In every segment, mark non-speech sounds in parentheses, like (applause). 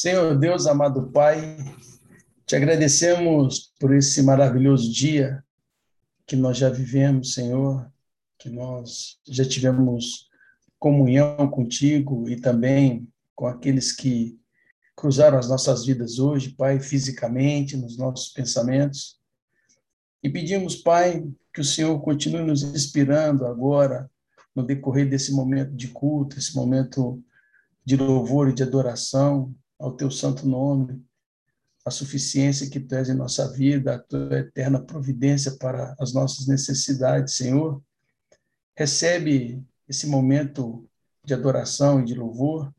Senhor Deus, amado Pai, te agradecemos por esse maravilhoso dia que nós já vivemos, Senhor, que nós já tivemos comunhão contigo e também com aqueles que cruzaram as nossas vidas hoje, Pai, fisicamente, nos nossos pensamentos. E pedimos, Pai, que o Senhor continue nos inspirando agora, no decorrer desse momento de culto, esse momento de louvor e de adoração ao teu santo nome, a suficiência que tu és em nossa vida, a tua eterna providência para as nossas necessidades, Senhor. Recebe esse momento de adoração e de louvor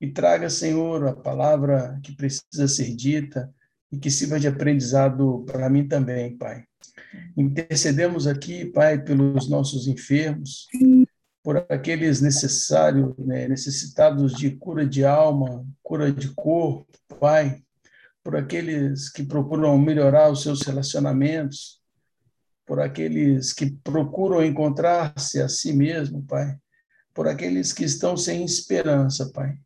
e traga, Senhor, a palavra que precisa ser dita e que sirva de aprendizado para mim também, Pai. Intercedemos aqui, Pai, pelos nossos enfermos, por aqueles necessários, né, necessitados de cura de alma, cura de corpo, Pai, por aqueles que procuram melhorar os seus relacionamentos, por aqueles que procuram encontrar-se a si mesmo, Pai, por aqueles que estão sem esperança, Pai.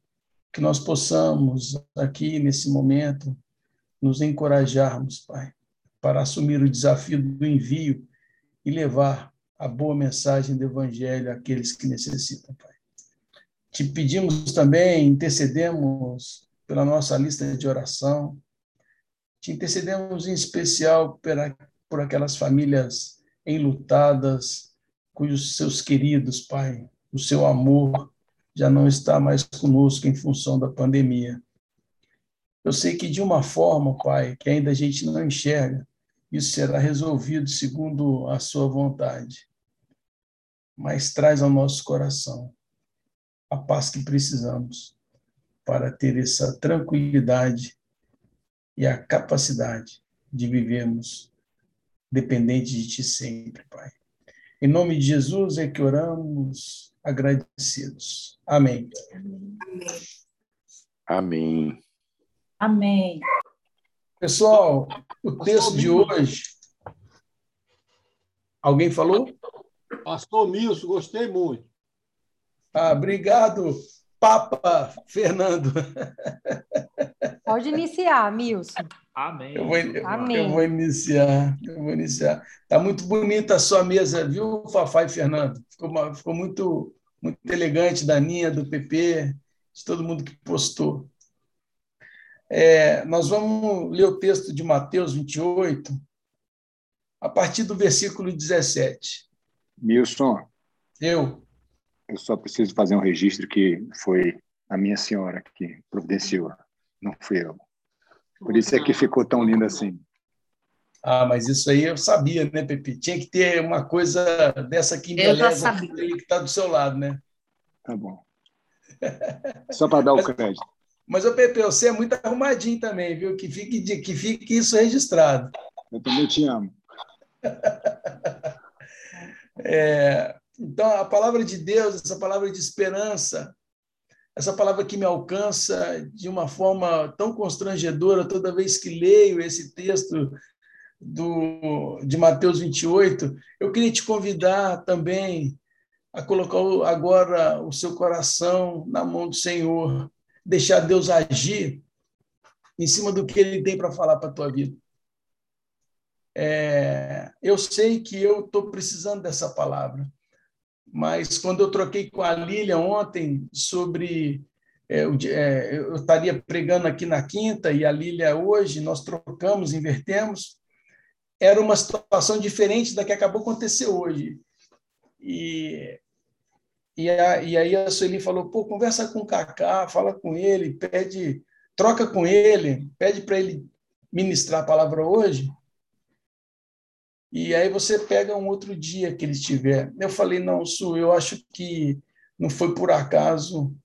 Que nós possamos aqui nesse momento nos encorajarmos, Pai, para assumir o desafio do envio e levar a boa mensagem do Evangelho àqueles que necessitam, Pai. Te pedimos também, intercedemos pela nossa lista de oração, te intercedemos em especial por aquelas famílias enlutadas, cujos seus queridos, Pai, o seu amor já não está mais conosco em função da pandemia. Eu sei que de uma forma, Pai, que ainda a gente não enxerga, isso será resolvido segundo a sua vontade. Mas traz ao nosso coração a paz que precisamos para ter essa tranquilidade e a capacidade de vivermos dependente de Ti sempre, Pai. Em nome de Jesus é que oramos agradecidos. Amém. Amém. Amém. Pessoal, o texto de hoje. Alguém falou? Pastor Milson, gostei muito. Ah, obrigado, Papa Fernando. Pode iniciar, Milson. Amém. Eu vou, Amém. eu vou iniciar. Eu vou iniciar. Está muito bonita a sua mesa, viu, Fafá e Fernando? Ficou, uma- ficou muito, muito elegante da Ninha, do PP, de todo mundo que postou. É, nós vamos ler o texto de Mateus 28, a partir do versículo 17. Milson, Eu, eu só preciso fazer um registro que foi a minha senhora que providenciou, não fui eu. Por isso é que ficou tão lindo assim. ah, mas isso aí eu sabia, né, Pepe? Tinha que ter uma coisa dessa que embeleza aí que está do seu lado, né? Tá bom. Só para dar o crédito. Mas, ô Pepe, você é muito arrumadinho também, viu? Que fique, de- que fique isso registrado. Eu também te amo. (laughs) É, então, a palavra de Deus, essa palavra de esperança, essa palavra que me alcança de uma forma tão constrangedora toda vez que leio esse texto do, de Mateus 28, eu queria te convidar também a colocar o- agora o seu coração na mão do Senhor, deixar Deus agir em cima do que Ele tem para falar para a tua vida. É, eu sei que eu estou precisando dessa palavra, mas quando eu troquei com a Lília ontem sobre. é, é, eu estaria pregando aqui na quinta e a Lília hoje, nós trocamos, invertemos. Era uma situação diferente da que acabou acontecer hoje. E, e, a, e aí a Sueli falou: pô, conversa com o Kaká, fala com ele, pede, troca com ele, pede para ele ministrar a palavra hoje. E aí você pega um outro dia que ele estiver. Eu falei, não, Su, eu acho que não foi por acaso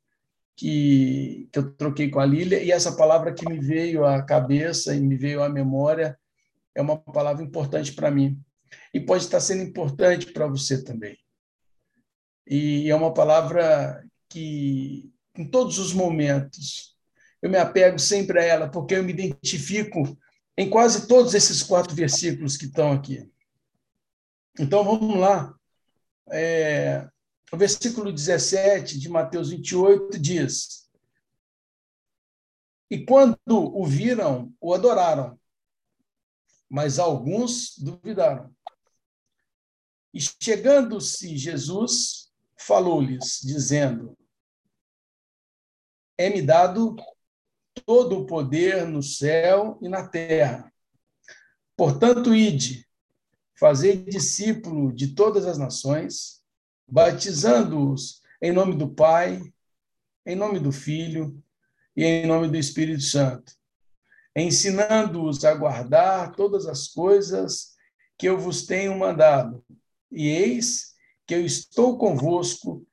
que, que eu troquei com a Lília, e essa palavra que me veio à cabeça e me veio à memória é uma palavra importante para mim. E pode estar sendo importante para você também. E é uma palavra que, em todos os momentos, eu me apego sempre a ela, porque eu me identifico em quase todos esses quatro versículos que estão aqui. Então vamos lá. É, o versículo 17 de Mateus 28 diz: E quando o viram, o adoraram, mas alguns duvidaram. E chegando-se Jesus, falou-lhes, dizendo: É-me dado todo o poder no céu e na terra. Portanto, ide, fazei discípulo de todas as nações, batizando-os em nome do Pai, em nome do Filho e em nome do Espírito Santo, ensinando-os a guardar todas as coisas que eu vos tenho mandado. E eis que eu estou convosco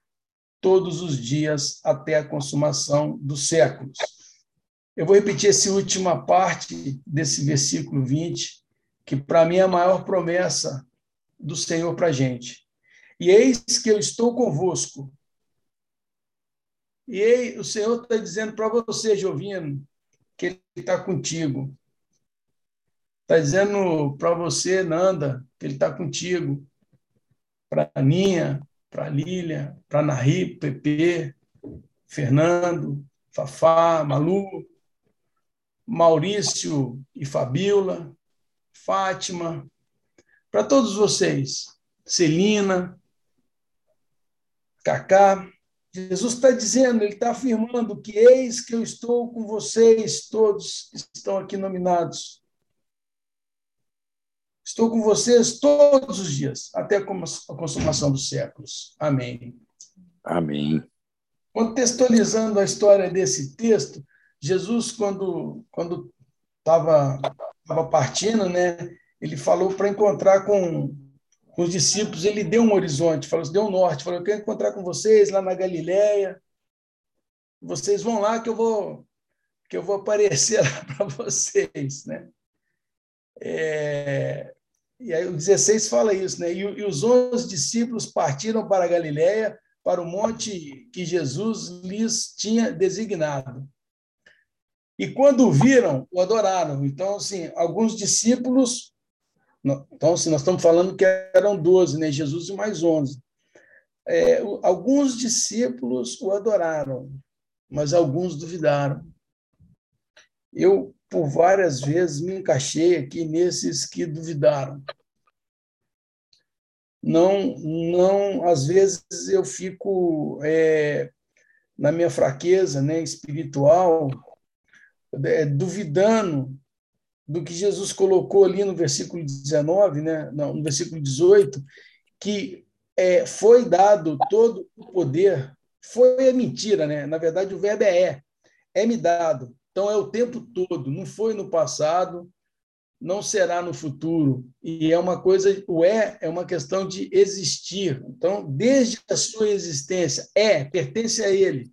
todos os dias até a consumação dos séculos. Eu vou repetir essa última parte desse versículo 20, que para mim é a maior promessa do Senhor para a gente. E eis que eu estou convosco e aí, o Senhor está dizendo para você, Jovino, que Ele está contigo. Está dizendo para você, Nanda, que Ele está contigo. Para Ninha, para Lília, para a Nahi, Pepe, Fernando, Fafá, Malu, Maurício e Fabiola, Fátima, para todos vocês, Celina, Cacá, Jesus está dizendo, ele está afirmando que eis que eu estou com vocês, todos que estão aqui nominados. Estou com vocês todos os dias, até a consumação dos séculos. Amém. Amém. Contextualizando a história desse texto, Jesus, quando quando estava partindo, né, ele falou para encontrar com com os discípulos, ele deu um horizonte, falou, deu um norte, falou, eu quero encontrar com vocês lá na Galileia, vocês vão lá que eu vou que eu vou aparecer (laughs) lá para vocês, né? É, e aí o 16 fala isso, né? E, e os onze discípulos partiram para a Galileia, para o monte que Jesus lhes tinha designado. E quando o viram, o adoraram. Então, assim, alguns discípulos então, se nós estamos falando que eram 12, né? Jesus e mais 11. É, alguns discípulos o adoraram, mas alguns duvidaram. Eu, por várias vezes, me encaixei aqui nesses que duvidaram. Não, não, às vezes eu fico é, na minha fraqueza, né, espiritual, é, duvidando do que Jesus colocou ali no versículo 19, né? Não, no versículo 18, que é, foi dado todo o poder, foi a mentira, né? Na verdade, o verbo é é, me dado. Então, é o tempo todo, não foi no passado, não será no futuro. E é uma coisa, o é é uma questão de existir. Então, desde a sua existência, é, pertence a ele.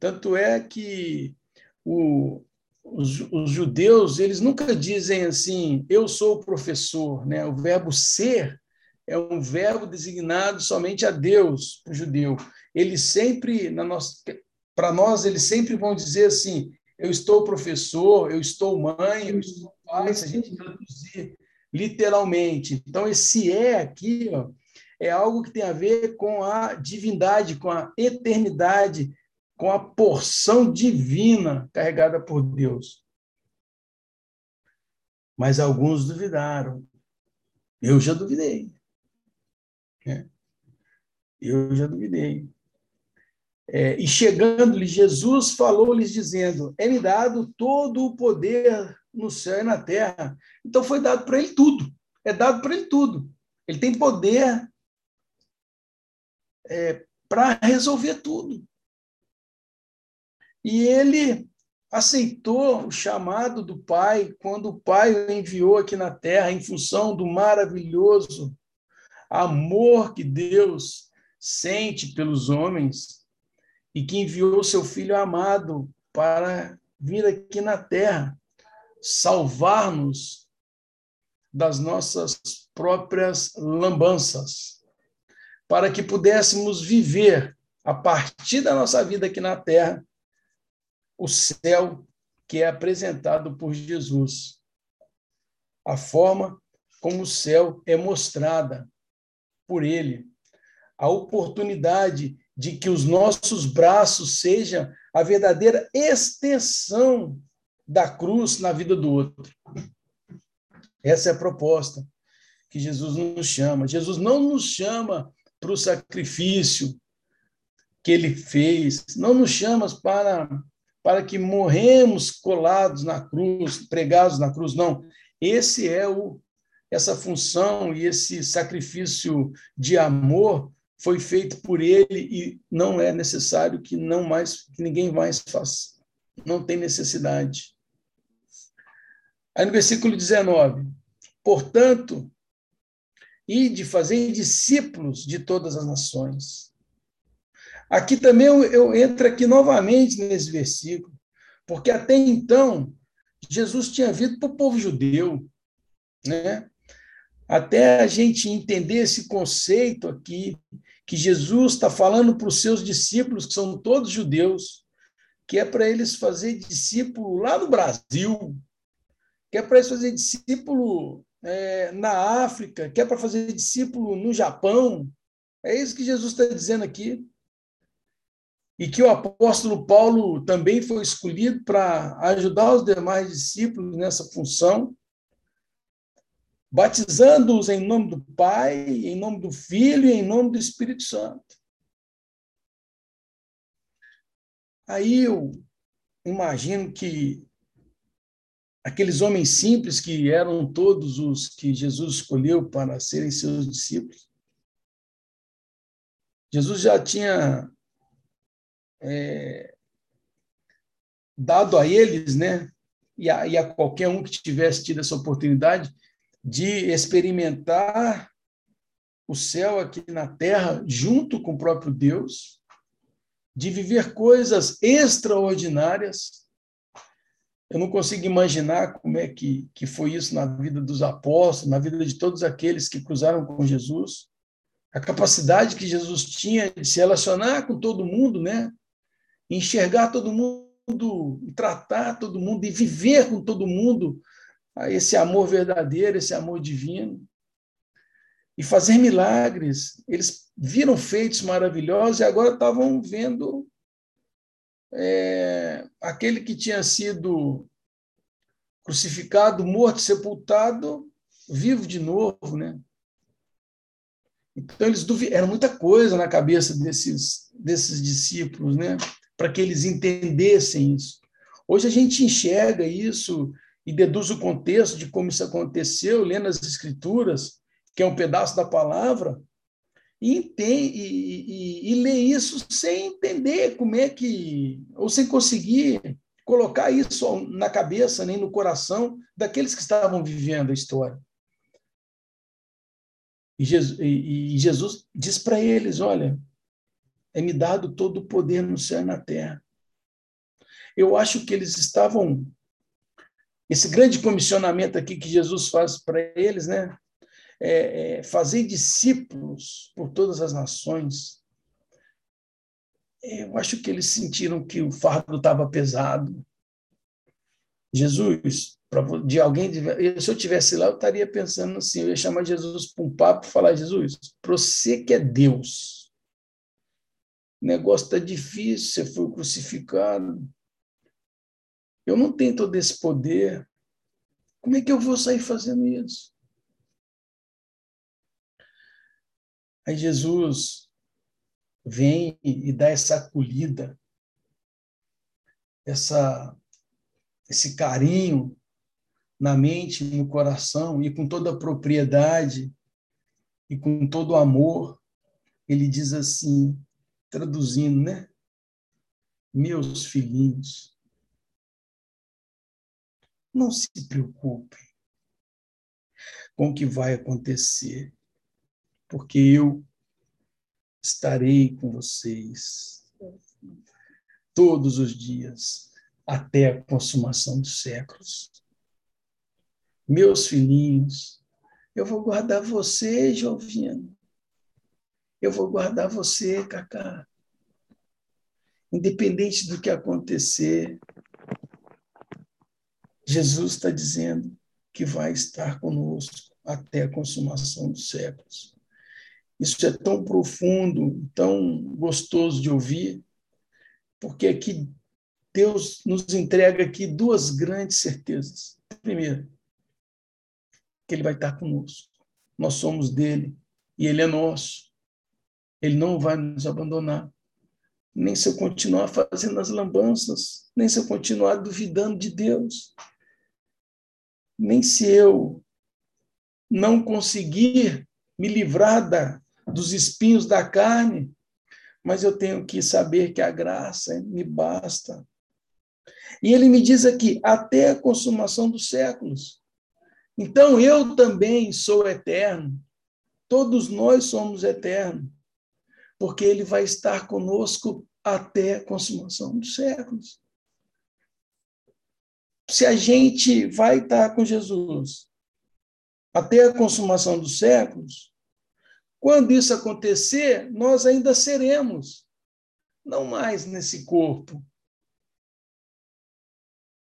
Tanto é que o, os, os, judeus eles nunca dizem assim eu sou o professor né o verbo ser é um verbo designado somente a Deus o judeu eles sempre na nossa para nós eles sempre vão dizer assim eu estou professor eu estou mãe eu estou pai se a gente traduzir literalmente então esse é aqui ó, é algo que tem a ver com a divindade com a eternidade com a porção divina carregada por Deus. Mas alguns duvidaram. Eu já duvidei. É. Eu já duvidei. É, e chegando-lhe, Jesus falou-lhes, dizendo: É-me dado todo o poder no céu e na terra. Então foi dado para ele tudo. É dado para ele tudo. Ele tem poder é, para resolver tudo. E ele aceitou o chamado do Pai quando o Pai o enviou aqui na terra em função do maravilhoso amor que Deus sente pelos homens e que enviou seu filho amado para vir aqui na terra salvar-nos das nossas próprias lambanças, para que pudéssemos viver a partir da nossa vida aqui na terra o céu que é apresentado por Jesus. A forma como o céu é mostrada por ele. A oportunidade de que os nossos braços sejam a verdadeira extensão da cruz na vida do outro. Essa é a proposta que Jesus nos chama. Jesus não nos chama para o sacrifício que ele fez, não nos chama para, para que morremos colados na cruz, pregados na cruz, não. Esse é o essa função e esse sacrifício de amor foi feito por ele e não é necessário que não mais que ninguém mais faça. Não tem necessidade. Aí no versículo 19, portanto, e de fazer discípulos de todas as nações. Aqui também eu, eu entro aqui novamente nesse versículo, porque até então Jesus tinha vindo para o povo judeu, né? Até a gente entender esse conceito aqui, que Jesus está falando para os seus discípulos, que são todos judeus, que é para eles fazer discípulo lá no Brasil, que é para eles fazer discípulo é, na África, que é para fazer discípulo no Japão. É isso que Jesus está dizendo aqui. E que o apóstolo Paulo também foi escolhido para ajudar os demais discípulos nessa função, batizando-os em nome do Pai, em nome do Filho e em nome do Espírito Santo. Aí eu imagino que aqueles homens simples que eram todos os que Jesus escolheu para serem seus discípulos. Jesus já tinha é, dado a eles, né, e a, e a qualquer um que tivesse tido essa oportunidade de experimentar o céu aqui na terra junto com o próprio Deus, de viver coisas extraordinárias eu não consigo imaginar como é que, que foi isso na vida dos apóstolos, na vida de todos aqueles que cruzaram com Jesus. A capacidade que Jesus tinha de se relacionar com todo mundo, né? enxergar todo mundo, tratar todo mundo e viver com todo mundo esse amor verdadeiro, esse amor divino. E fazer milagres. Eles viram feitos maravilhosos e agora estavam vendo é, aquele que tinha sido crucificado, morto, sepultado, vivo de novo, né? Então eles duvidaram, era muita coisa na cabeça desses desses discípulos, né? Para que eles entendessem isso. Hoje a gente enxerga isso e deduz o contexto de como isso aconteceu, lendo as escrituras, que é um pedaço da palavra, e, entende, e, e, e lê isso sem entender como é que, ou sem conseguir colocar isso na cabeça nem no coração daqueles que estavam vivendo a história. E Jesus, e Jesus diz para eles: Olha, é-me dado todo o poder no céu e na terra. Eu acho que eles estavam. Esse grande comissionamento aqui que Jesus faz para eles, né? é, é, fazer discípulos por todas as nações. Eu acho que eles sentiram que o fardo estava pesado. Jesus, de alguém, se eu tivesse lá, eu estaria pensando assim, eu ia chamar Jesus para um papo falar, Jesus, para você que é Deus, o negócio está difícil, você foi crucificado, eu não tenho todo esse poder, como é que eu vou sair fazendo isso? Aí Jesus vem e dá essa acolhida, essa, esse carinho na mente, no coração, e com toda a propriedade e com todo o amor, ele diz assim, traduzindo, né? Meus filhinhos, não se preocupem com o que vai acontecer porque eu estarei com vocês todos os dias até a consumação dos séculos. Meus filhinhos, eu vou guardar você, Jovino. Eu vou guardar você, Cacá. Independente do que acontecer, Jesus está dizendo que vai estar conosco até a consumação dos séculos. Isso é tão profundo, tão gostoso de ouvir, porque aqui Deus nos entrega aqui duas grandes certezas. Primeiro, que Ele vai estar conosco. Nós somos dele e Ele é nosso. Ele não vai nos abandonar. Nem se eu continuar fazendo as lambanças, nem se eu continuar duvidando de Deus, nem se eu não conseguir me livrar da, dos espinhos da carne, mas eu tenho que saber que a graça me basta. E ele me diz aqui, até a consumação dos séculos. Então eu também sou eterno. Todos nós somos eternos. Porque ele vai estar conosco até a consumação dos séculos. Se a gente vai estar com Jesus até a consumação dos séculos, quando isso acontecer, nós ainda seremos, não mais nesse corpo,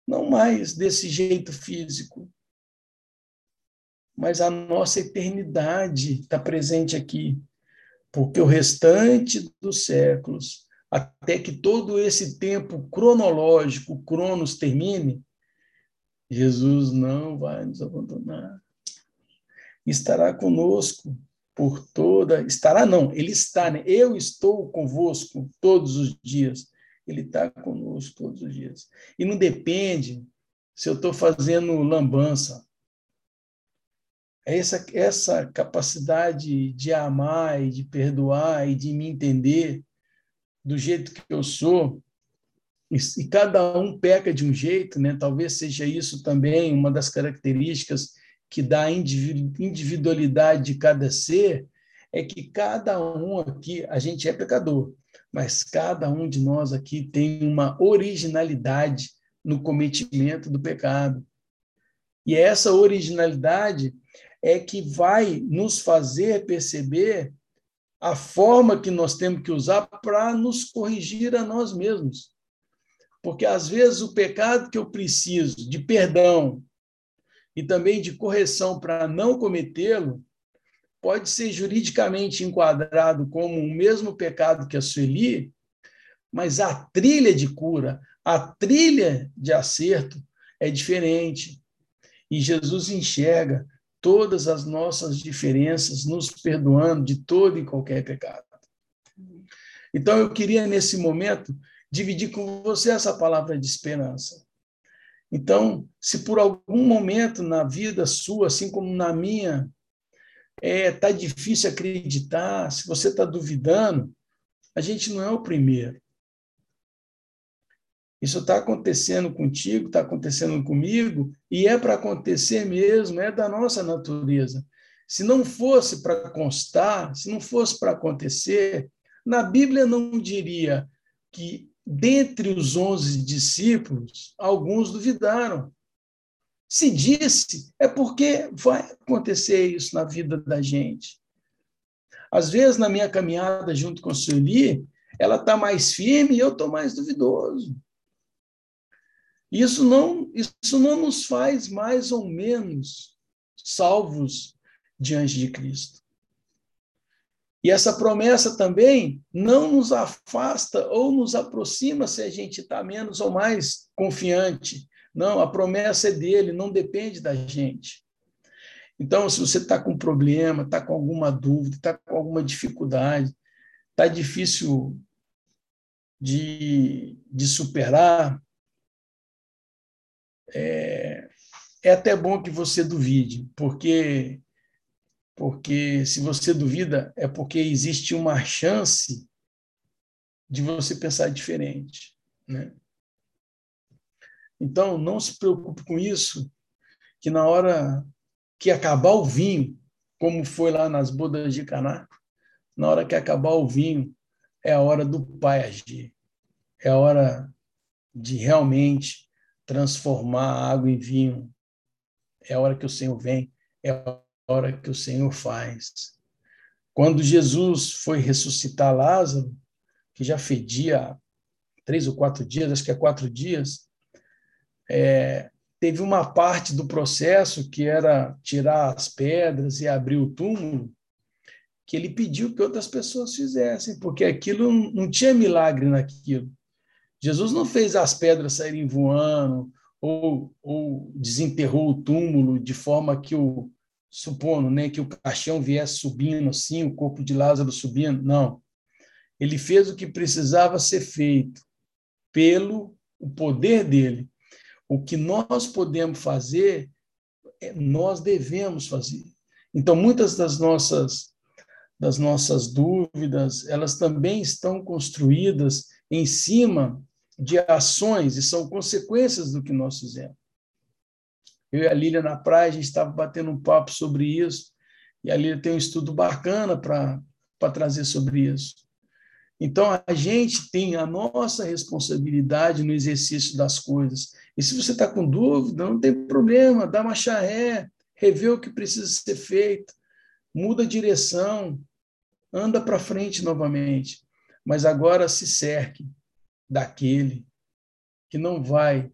não mais desse jeito físico, mas a nossa eternidade está presente aqui, porque o restante dos séculos, até que todo esse tempo cronológico, Cronos, termine, Jesus não vai nos abandonar. Estará conosco por toda. Estará, não, ele está, né? Eu estou convosco todos os dias. Ele está conosco todos os dias. E não depende se eu estou fazendo lambança. É essa, essa capacidade de amar e de perdoar e de me entender do jeito que eu sou. E, cada um peca de um jeito, né? Talvez seja isso também uma das características que dá a individualidade de cada ser é que cada um aqui, a gente é pecador, mas cada um de nós aqui tem uma originalidade no cometimento do pecado. E essa originalidade é que vai nos fazer perceber a forma que nós temos que usar para nos corrigir a nós mesmos. Porque às vezes o pecado que eu preciso de perdão, e também de correção para não cometê-lo, pode ser juridicamente enquadrado como o mesmo pecado que a Sueli, mas a trilha de cura, a trilha de acerto é diferente. E Jesus enxerga todas as nossas diferenças, nos perdoando de todo e qualquer pecado. Então, eu queria, nesse momento, dividir com você essa palavra de esperança. Então, se por algum momento na vida sua, assim como na minha, é tá difícil acreditar, se você está duvidando, a gente não é o primeiro. Isso está acontecendo contigo, está acontecendo comigo, e é para acontecer mesmo, é da nossa natureza. Se não fosse para constar, se não fosse para acontecer, na Bíblia não diria que dentre os onze discípulos, alguns duvidaram. Se disse, é porque vai acontecer isso na vida da gente. Às vezes, na minha caminhada junto com a Sueli, ela está mais firme e eu estou mais duvidoso. Isso não, isso não nos faz mais ou menos salvos diante de Cristo. E essa promessa também não nos afasta ou nos aproxima se a gente está menos ou mais confiante. Não, a promessa é dele, não depende da gente. Então, se você está com problema, está com alguma dúvida, está com alguma dificuldade, está difícil de, de superar, é, é até bom que você duvide, porque porque se você duvida, é porque existe uma chance de você pensar diferente. Né? Então, não se preocupe com isso, que na hora que acabar o vinho, como foi lá nas bodas de Caná, na hora que acabar o vinho, é a hora do Pai agir. É a hora de realmente transformar a água em vinho. É a hora que o Senhor vem. É a hora que o Senhor faz. Quando Jesus foi ressuscitar Lázaro, que já fedia três ou quatro dias, acho que é quatro dias, é, teve uma parte do processo que era tirar as pedras e abrir o túmulo, que ele pediu que outras pessoas fizessem, porque aquilo não tinha milagre naquilo. Jesus não fez as pedras saírem voando ou, ou desenterrou o túmulo de forma que o, supondo né, que o caixão viesse subindo assim, o corpo de Lázaro subindo. Não. Ele fez o que precisava ser feito pelo o poder dele. O que nós podemos fazer, é, nós devemos fazer. Então, muitas das nossas das nossas dúvidas, elas também estão construídas em cima de ações e são consequências do que nós fizemos. Eu e a Lília na praia, a gente estava batendo um papo sobre isso, e a Lília tem um estudo bacana para trazer sobre isso. Então, a gente tem a nossa responsabilidade no exercício das coisas. E se você está com dúvida, não tem problema, dá uma charré, revê o que precisa ser feito, muda a direção, anda para frente novamente. Mas agora se cerque daquele que não vai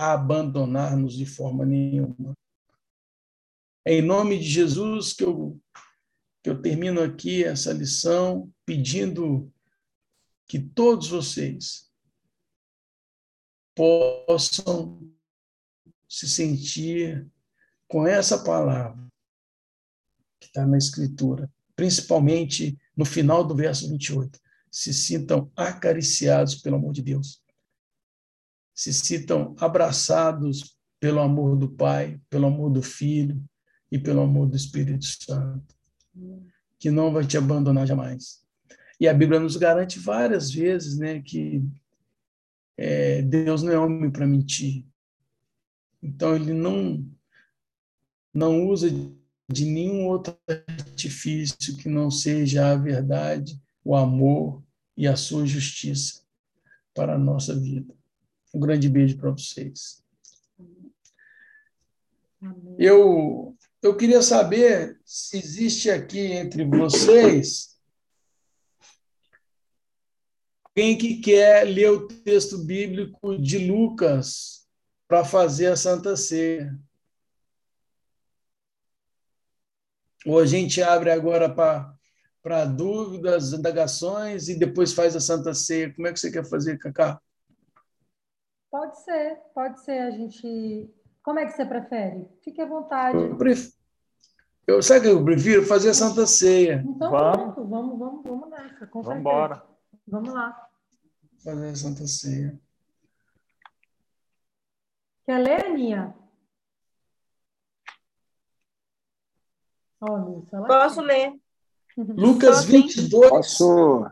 abandonar-nos de forma nenhuma. É em nome de Jesus que eu, que eu termino aqui essa lição pedindo que todos vocês possam se sentir com essa palavra que está na Escritura, principalmente no final do verso 28 se sintam acariciados pelo amor de Deus, se sintam abraçados pelo amor do Pai, pelo amor do Filho e pelo amor do Espírito Santo, que não vai te abandonar jamais. E a Bíblia nos garante várias vezes né, que é, Deus não é homem para mentir. Então, ele não, não usa de nenhum outro artifício que não seja a verdade o amor e a sua justiça para a nossa vida. Um grande beijo para vocês. Eu, eu queria saber se existe aqui entre vocês quem que quer ler o texto bíblico de Lucas para fazer a Santa Ceia. Ou a gente abre agora para para dúvidas, indagações e depois faz a Santa Ceia. Como é que você quer fazer, Cacá? Pode ser, pode ser. A gente. Como é que você prefere? Fique à vontade. Eu, prefiro... eu sabe que eu prefiro fazer a Santa Ceia. Então, vamos, pronto, vamos, vamos, vamos nessa. Com vamos embora. Vamos lá. Fazer a Santa Ceia. Quer ler, Aninha? Oh, Posso ler. Lucas 22. Posso.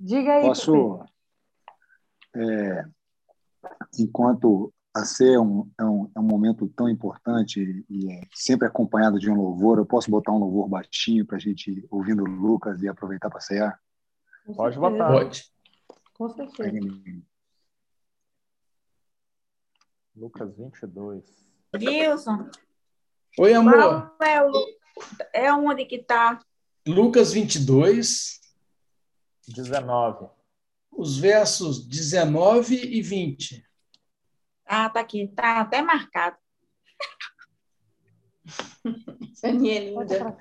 Diga aí. Posso. É, enquanto a ser é um, é, um, é um momento tão importante e é sempre acompanhado de um louvor, eu posso botar um louvor baixinho para a gente ouvindo o Lucas e aproveitar para cear? Pode botar. Pode. Com certeza. Lucas 22. Gilson. Oi, amor. É, o, é onde que está Lucas 22. 19. Os versos 19 e 20. Ah, tá aqui. Tá até marcado. (laughs) Aninha linda.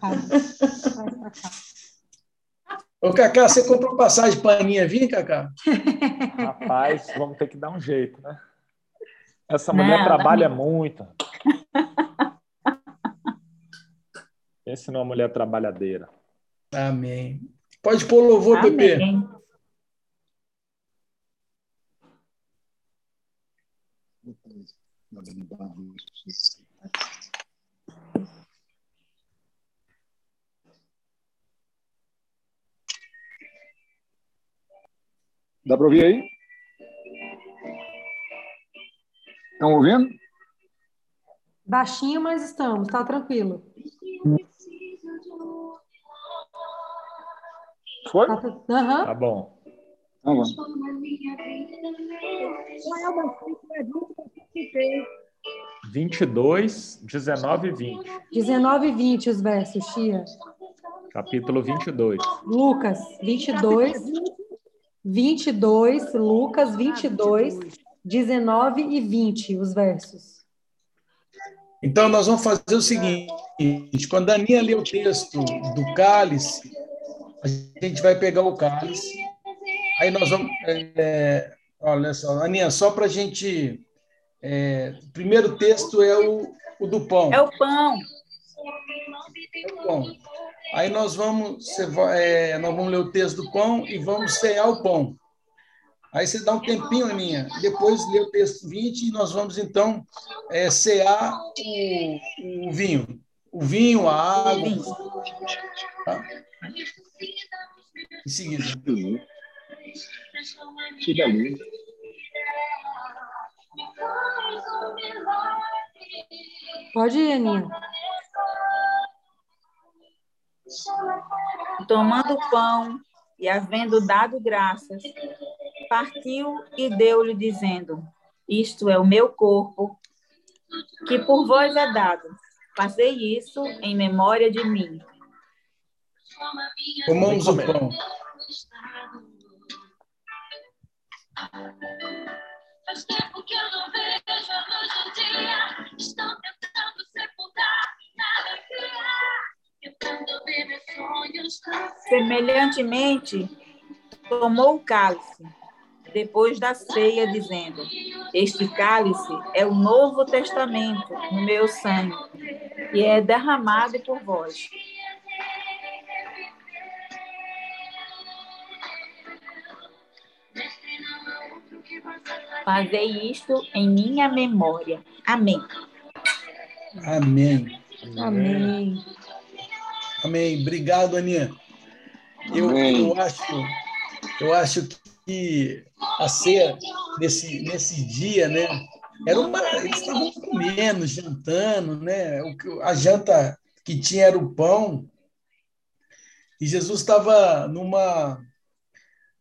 Ô, Cacá, você comprou passagem para a Aninha vir, Cacá? (laughs) Rapaz, vamos ter que dar um jeito, né? Essa mulher não, trabalha não. muito. Pense numa mulher trabalhadeira. Amém. Pode pôr louvor, Amém. Pepe. Dá para ouvir aí? Estão ouvindo? Baixinho, mas estamos, está tranquilo. Foi? Uhum. Tá bom. Tá bom. Vinte e dois, dezenove e vinte. Dezenove e vinte os versos, Tia. Capítulo vinte e dois. Lucas, vinte e dois. Vinte e dois, Lucas, vinte e dois, dezenove e vinte os versos. Então, nós vamos fazer o seguinte: quando a Aninha lê o texto do cálice, a gente vai pegar o cálice, aí nós vamos, é, Olha só, Aninha, só para a gente. É, o primeiro texto é o, o do pão. É o pão. É o pão. Aí nós vamos, vai, é, nós vamos ler o texto do pão e vamos cear o pão. Aí você dá um tempinho, Aninha, depois lê o texto 20 e nós vamos então é, cear o, o vinho. O vinho, a água. Tá? Em seguida. Que delícia. Pode ir, Aninha. Tomando pão e havendo dado graças, partiu e deu-lhe, dizendo: Isto é o meu corpo, que por vós é dado. Fazei isso em memória de mim. Comamos o pão. Semelhantemente, tomou o cálice depois da ceia, dizendo: Este cálice é o novo testamento no meu sangue, e é derramado por vós. Fazei isto em minha memória. Amém. Amém. Amém. Amém. Obrigado, Aninha. Eu, eu acho, eu acho que a ceia nesse, nesse dia, né? Era uma, eles estavam comendo, jantando, né? O, a janta que tinha era o pão. E Jesus estava numa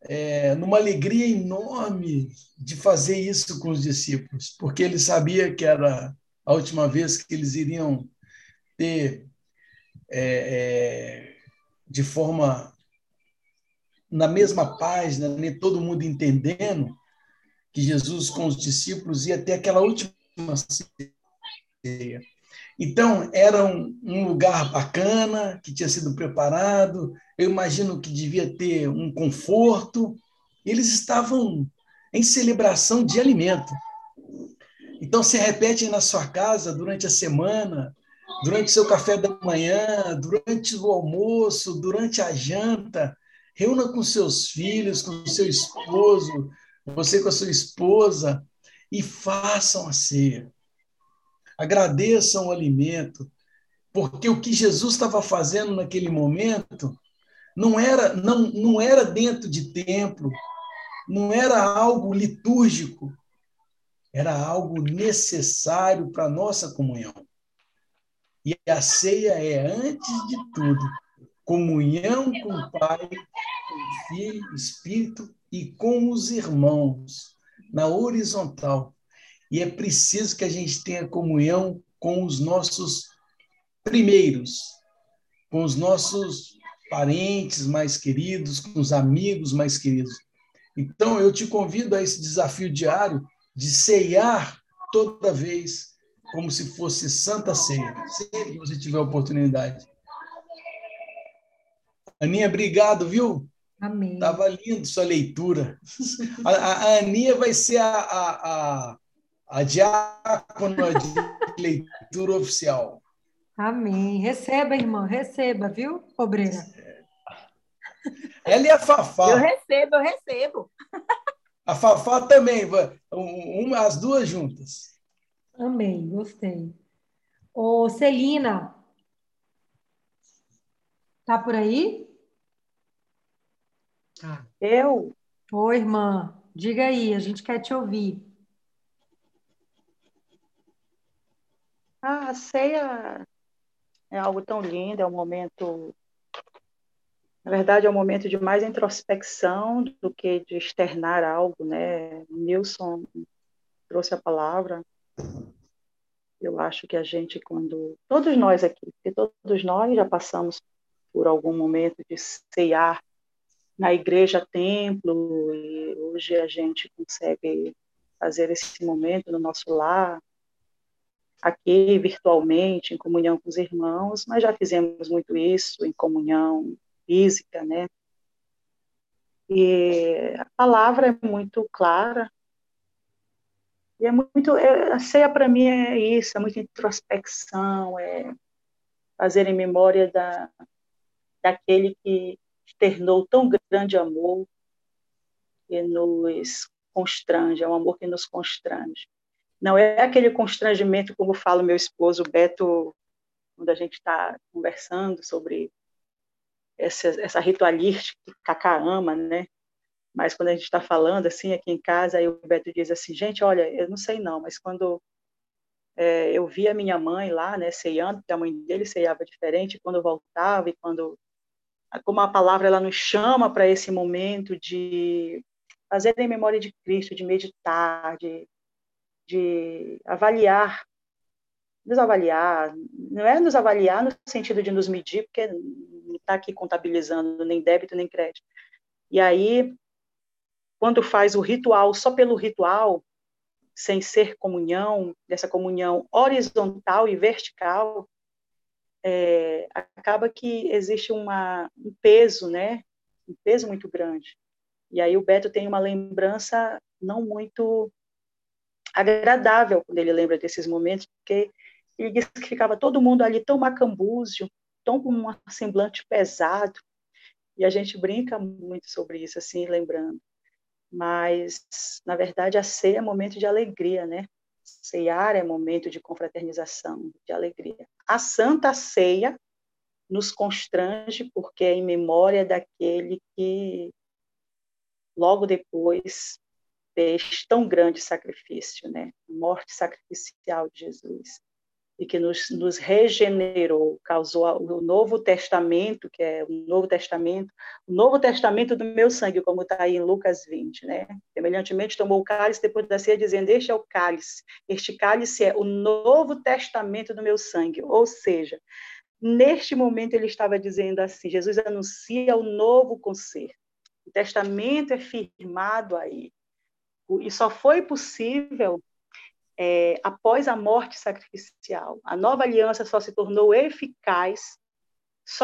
é, numa alegria enorme de fazer isso com os discípulos, porque ele sabia que era a última vez que eles iriam ter é, é, de forma na mesma página, nem todo mundo entendendo que Jesus com os discípulos ia ter aquela última ceia. Então, era um, um, lugar bacana, que tinha sido preparado, eu imagino que devia ter um conforto. Eles estavam em celebração de alimento. Então, se repete na sua casa durante a semana, durante seu café da manhã, durante o almoço, durante a janta. Reúna com seus filhos, com seu esposo, você com a sua esposa, e façam a ceia. Agradeçam o alimento, porque o que Jesus estava fazendo naquele momento não era, não, não era dentro de templo, não era algo litúrgico, era algo necessário para a nossa comunhão. E a ceia é, antes de tudo, comunhão com o Pai, com o Filho, Espírito e com os irmãos, na horizontal. E é preciso que a gente tenha comunhão com os nossos primeiros, com os nossos parentes mais queridos, com os amigos mais queridos. Então, eu te convido a esse desafio diário de ceiar toda vez como se fosse Santa Ceia, sempre que você tiver oportunidade. Aninha, obrigado, viu? Amém. Estava lindo sua leitura. (laughs) A, a, Aninha vai ser a, a, a, diácona de leitura oficial. Amém. Receba, irmã, receba, viu, Obreira? Ela e a Fafá. Eu recebo, eu recebo. A Fafá também, uma, as duas juntas. Amém, gostei. Ô, Celina, tá por aí? Eu? Oi, irmã. Diga aí, a gente quer te ouvir. A ceia é algo tão lindo, é um momento. Na verdade, é um momento de mais introspecção do que de externar algo, né? Nilson trouxe a palavra. Eu acho que a gente, quando. Todos nós aqui, porque todos nós já passamos por algum momento de ceiar na igreja templo e hoje a gente consegue fazer esse momento no nosso lar aqui virtualmente em comunhão com os irmãos mas já fizemos muito isso em comunhão física né E a palavra é muito clara. E é muito. É, a ceia para mim é isso, é muita introspecção, é fazer em memória da, daquele que externou tão grande amor e nos constrange, é um amor que nos constrange. Não é aquele constrangimento, como fala meu esposo Beto, quando a gente está conversando sobre essa, essa ritualística que Cacá ama, né? Mas quando a gente está falando assim aqui em casa, aí o Beto diz assim, gente, olha, eu não sei não, mas quando é, eu vi a minha mãe lá, né, ceiando, porque a mãe dele ceiava diferente, quando eu voltava e quando, como a palavra ela nos chama para esse momento de fazer em memória de Cristo, de meditar, de, de avaliar nos avaliar, não é nos avaliar no sentido de nos medir, porque não está aqui contabilizando nem débito nem crédito. E aí, quando faz o ritual só pelo ritual, sem ser comunhão, dessa comunhão horizontal e vertical, é, acaba que existe uma, um peso, né? Um peso muito grande. E aí o Beto tem uma lembrança não muito agradável quando ele lembra desses momentos, porque ele disse que ficava todo mundo ali tão macambúzio, tão com um semblante pesado. E a gente brinca muito sobre isso, assim, lembrando. Mas, na verdade, a ceia é momento de alegria, né? Ceiar é momento de confraternização, de alegria. A Santa Ceia nos constrange porque é em memória daquele que logo depois fez tão grande sacrifício, né? A morte sacrificial de Jesus e que nos, nos regenerou, causou o Novo Testamento, que é o Novo Testamento, o Novo Testamento do meu sangue, como está aí em Lucas 20, né? Semelhantemente, tomou o cálice depois da ceia, dizendo: Este é o cálice, este cálice é o Novo Testamento do meu sangue. Ou seja, neste momento ele estava dizendo assim: Jesus anuncia o novo concerto. O testamento é firmado aí. E só foi possível é, após a morte sacrificial. A nova aliança só se tornou eficaz